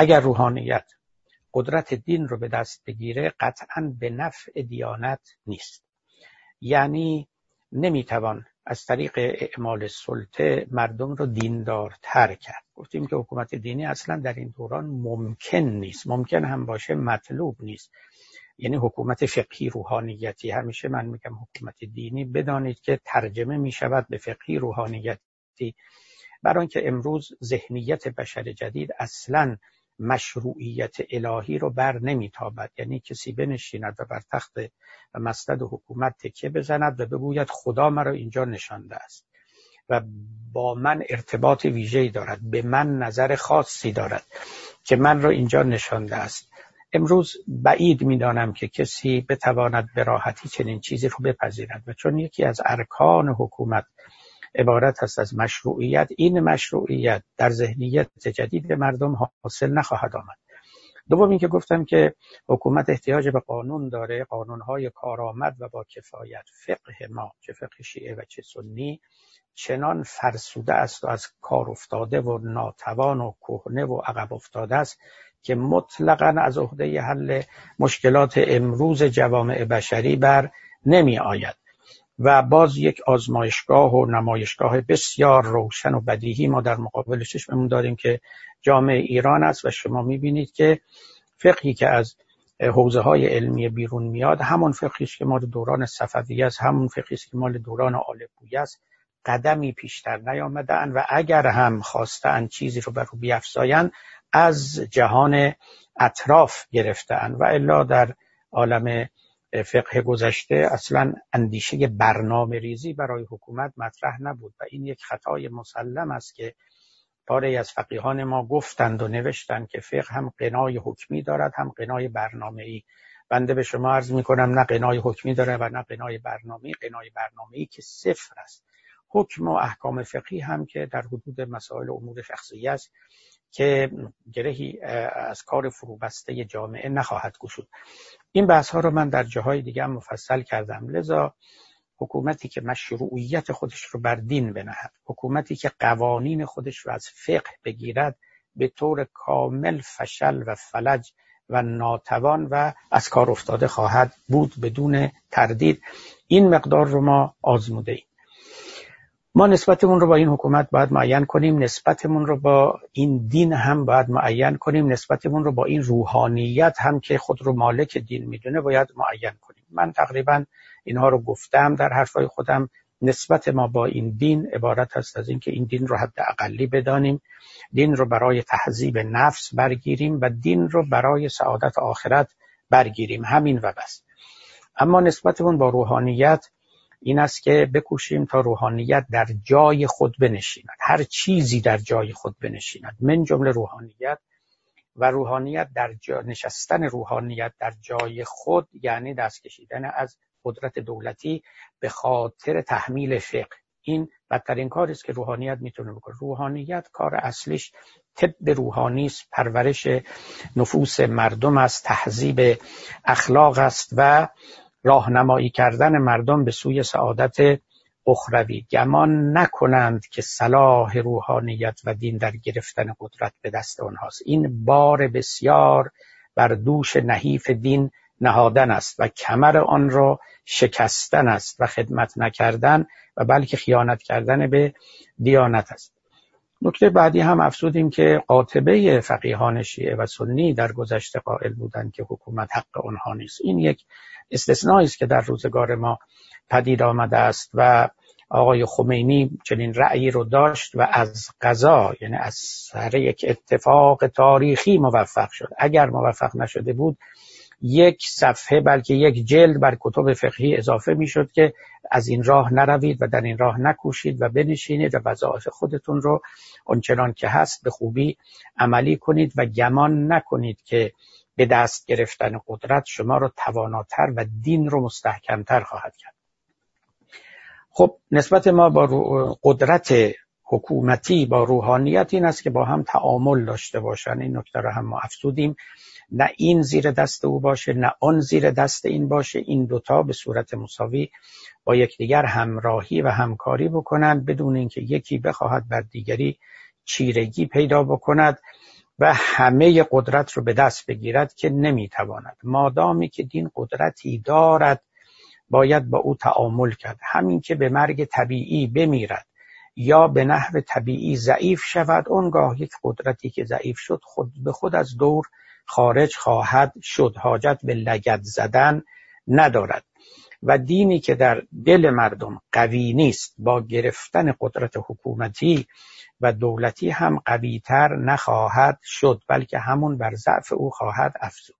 اگر روحانیت قدرت دین رو به دست بگیره قطعا به نفع دیانت نیست. یعنی نمی‌توان از طریق اعمال سلطه مردم رو دیندارتر کرد. گفتیم که حکومت دینی اصلا در این دوران ممکن نیست. ممکن هم باشه مطلوب نیست. یعنی حکومت فقهی روحانیتی. همیشه من میگم حکومت دینی. بدانید که ترجمه می‌شود به فقهی روحانیتی. برای اینکه امروز ذهنیت بشر جدید اصلا مشروعیت الهی رو بر نمیتابد. یعنی کسی بنشیند و بر تخت و مسند حکومت تکیه بزند و بگوید خدا مرا اینجا نشانده است و با من ارتباط ویژه‌ای دارد به من نظر خاصی دارد که من را اینجا نشانده است. امروز بعید می‌دانم که کسی بتواند به راحتی چنین چیزی رو بپذیرد و چون یکی از ارکان حکومت عبارت است از مشروعیت. این مشروعیت در ذهنیت جدید مردم حاصل نخواهد آمد. دوم اینکه گفتم که حکومت احتیاج به قانون داره. قانونهای کارآمد و با کفایت فقه ما چه فقه شیعه و چه سنی چنان فرسوده است و از کار افتاده و ناتوان و کهنه و عقب افتاده است که مطلقا از عهده حل مشکلات امروز جوامع بشری بر نمی آید. و باز یک آزمایشگاه و نمایشگاه بسیار روشن و بدیهی ما در مقابل چشممون داریم که جامعه ایران است و شما می‌بینید که فقهی که از حوزه های علمی بیرون میاد همون فقهی که مال دوران صفوی است همون فقهی که مال دوران آل است قدمی پیشتر نیامدن و اگر هم خواستن چیزی رو بر رو از جهان اطراف گرفتن و الا در عالم فقه گذشته اصلا اندیشه برنامه ریزی برای حکومت مطرح نبود و این یک خطای مسلم است که پاره از فقیهان ما گفتند و نوشتند که فقه هم قنای حکمی دارد هم قنای برنامه ای بنده به شما عرض می کنم نه قنای حکمی داره و نه قنای برنامه قنای برنامه ای که صفر است. حکم و احکام فقهی هم که در حدود مسائل امور شخصی است. که گرهی از کار فروبسته جامعه نخواهد گشود. این بحث ها رو من در جاهای دیگه هم مفصل کردم. لذا حکومتی که مشروعیت خودش رو بر دین بنهد حکومتی که قوانین خودش رو از فقه بگیرد به طور کامل فشل و فلج و ناتوان و از کار افتاده خواهد بود بدون تردید. این مقدار رو ما آزموده ایم ما نسبتمون رو با این حکومت باید معین کنیم نسبتمون رو با این دین هم باید معین کنیم نسبتمون رو با این روحانیت هم که خود رو مالک دین می‌دونه باید معین کنیم. من تقریبا اینها رو گفتم در حرفای خودم نسبت ما با این دین عبارت هست از اینکه این دین رو حد اقلی بدانیم دین رو برای تهذیب نفس برگیریم و دین رو برای سعادت آخرت برگیریم. همین و بس. اما نسبتمون با روحانیت این است که بکوشیم تا روحانیت در جای خود بنشیند. هر چیزی در جای خود بنشیند. من جمله روحانیت و روحانیت در جا نشستن روحانیت در جای خود یعنی دست کشیدن از قدرت دولتی به خاطر تحمیل فقه. این بدترین کاری است که روحانیت می‌تونه بکنه. روحانیت کار اصلیش طب روحانی است پرورش نفوس مردم است تهذیب اخلاق است و راهنمایی کردن مردم به سوی سعادت اخروی. گمان نکنند که صلاح روحانیت و دین در گرفتن قدرت به دست آنهاست. این بار بسیار بر دوش نحیف دین نهادن است و کمر آن را شکستن است و خدمت نکردن و بلکه خیانت کردن به دیانت است. نکته بعدی هم افزودیم که قاطبه فقیهان شیعه و سنی در گذشته قائل بودند که حکومت حق آنها نیست. این یک استثنایی است که در روزگار ما پدید آمده است و آقای خمینی چنین رأیی رو داشت و از قضا یعنی از سر یک اتفاق تاریخی موفق شد. اگر موفق نشده بود یک صفحه بلکه یک جلد بر کتب فقهی اضافه می‌شد که از این راه نروید و در این راه نکوشید و بنشینید و وظایف خودتون رو آنچنان که هست به خوبی عملی کنید و گمان نکنید که به دست گرفتن قدرت شما رو تواناتر و دین رو مستحکمتر خواهد کرد. خب نسبت ما با قدرت حکومتی با روحانیت این است که با هم تعامل داشته باشن. این نکته رو هم ما افزودیم. نه این زیر دست او باشه نه آن زیر دست این باشه. این دوتا به صورت مساوی با یکدیگر همراهی و همکاری بکنند بدون اینکه یکی بخواهد بر دیگری چیرگی پیدا بکند و همه قدرت رو به دست بگیرد که نمی‌تواند. مادامی که دین قدرتی دارد باید با او تعامل کرد. همین که به مرگ طبیعی بمیرد یا به نحو طبیعی ضعیف شود اونگاه یک قدرتی که ضعیف شد خود به خود از دور خارج خواهد شد. حاجت به لگد زدن ندارد. و دینی که در دل مردم قوی نیست با گرفتن قدرت حکومتی و دولتی هم قویتر نخواهد شد بلکه همون بر ضعف او خواهد افزود.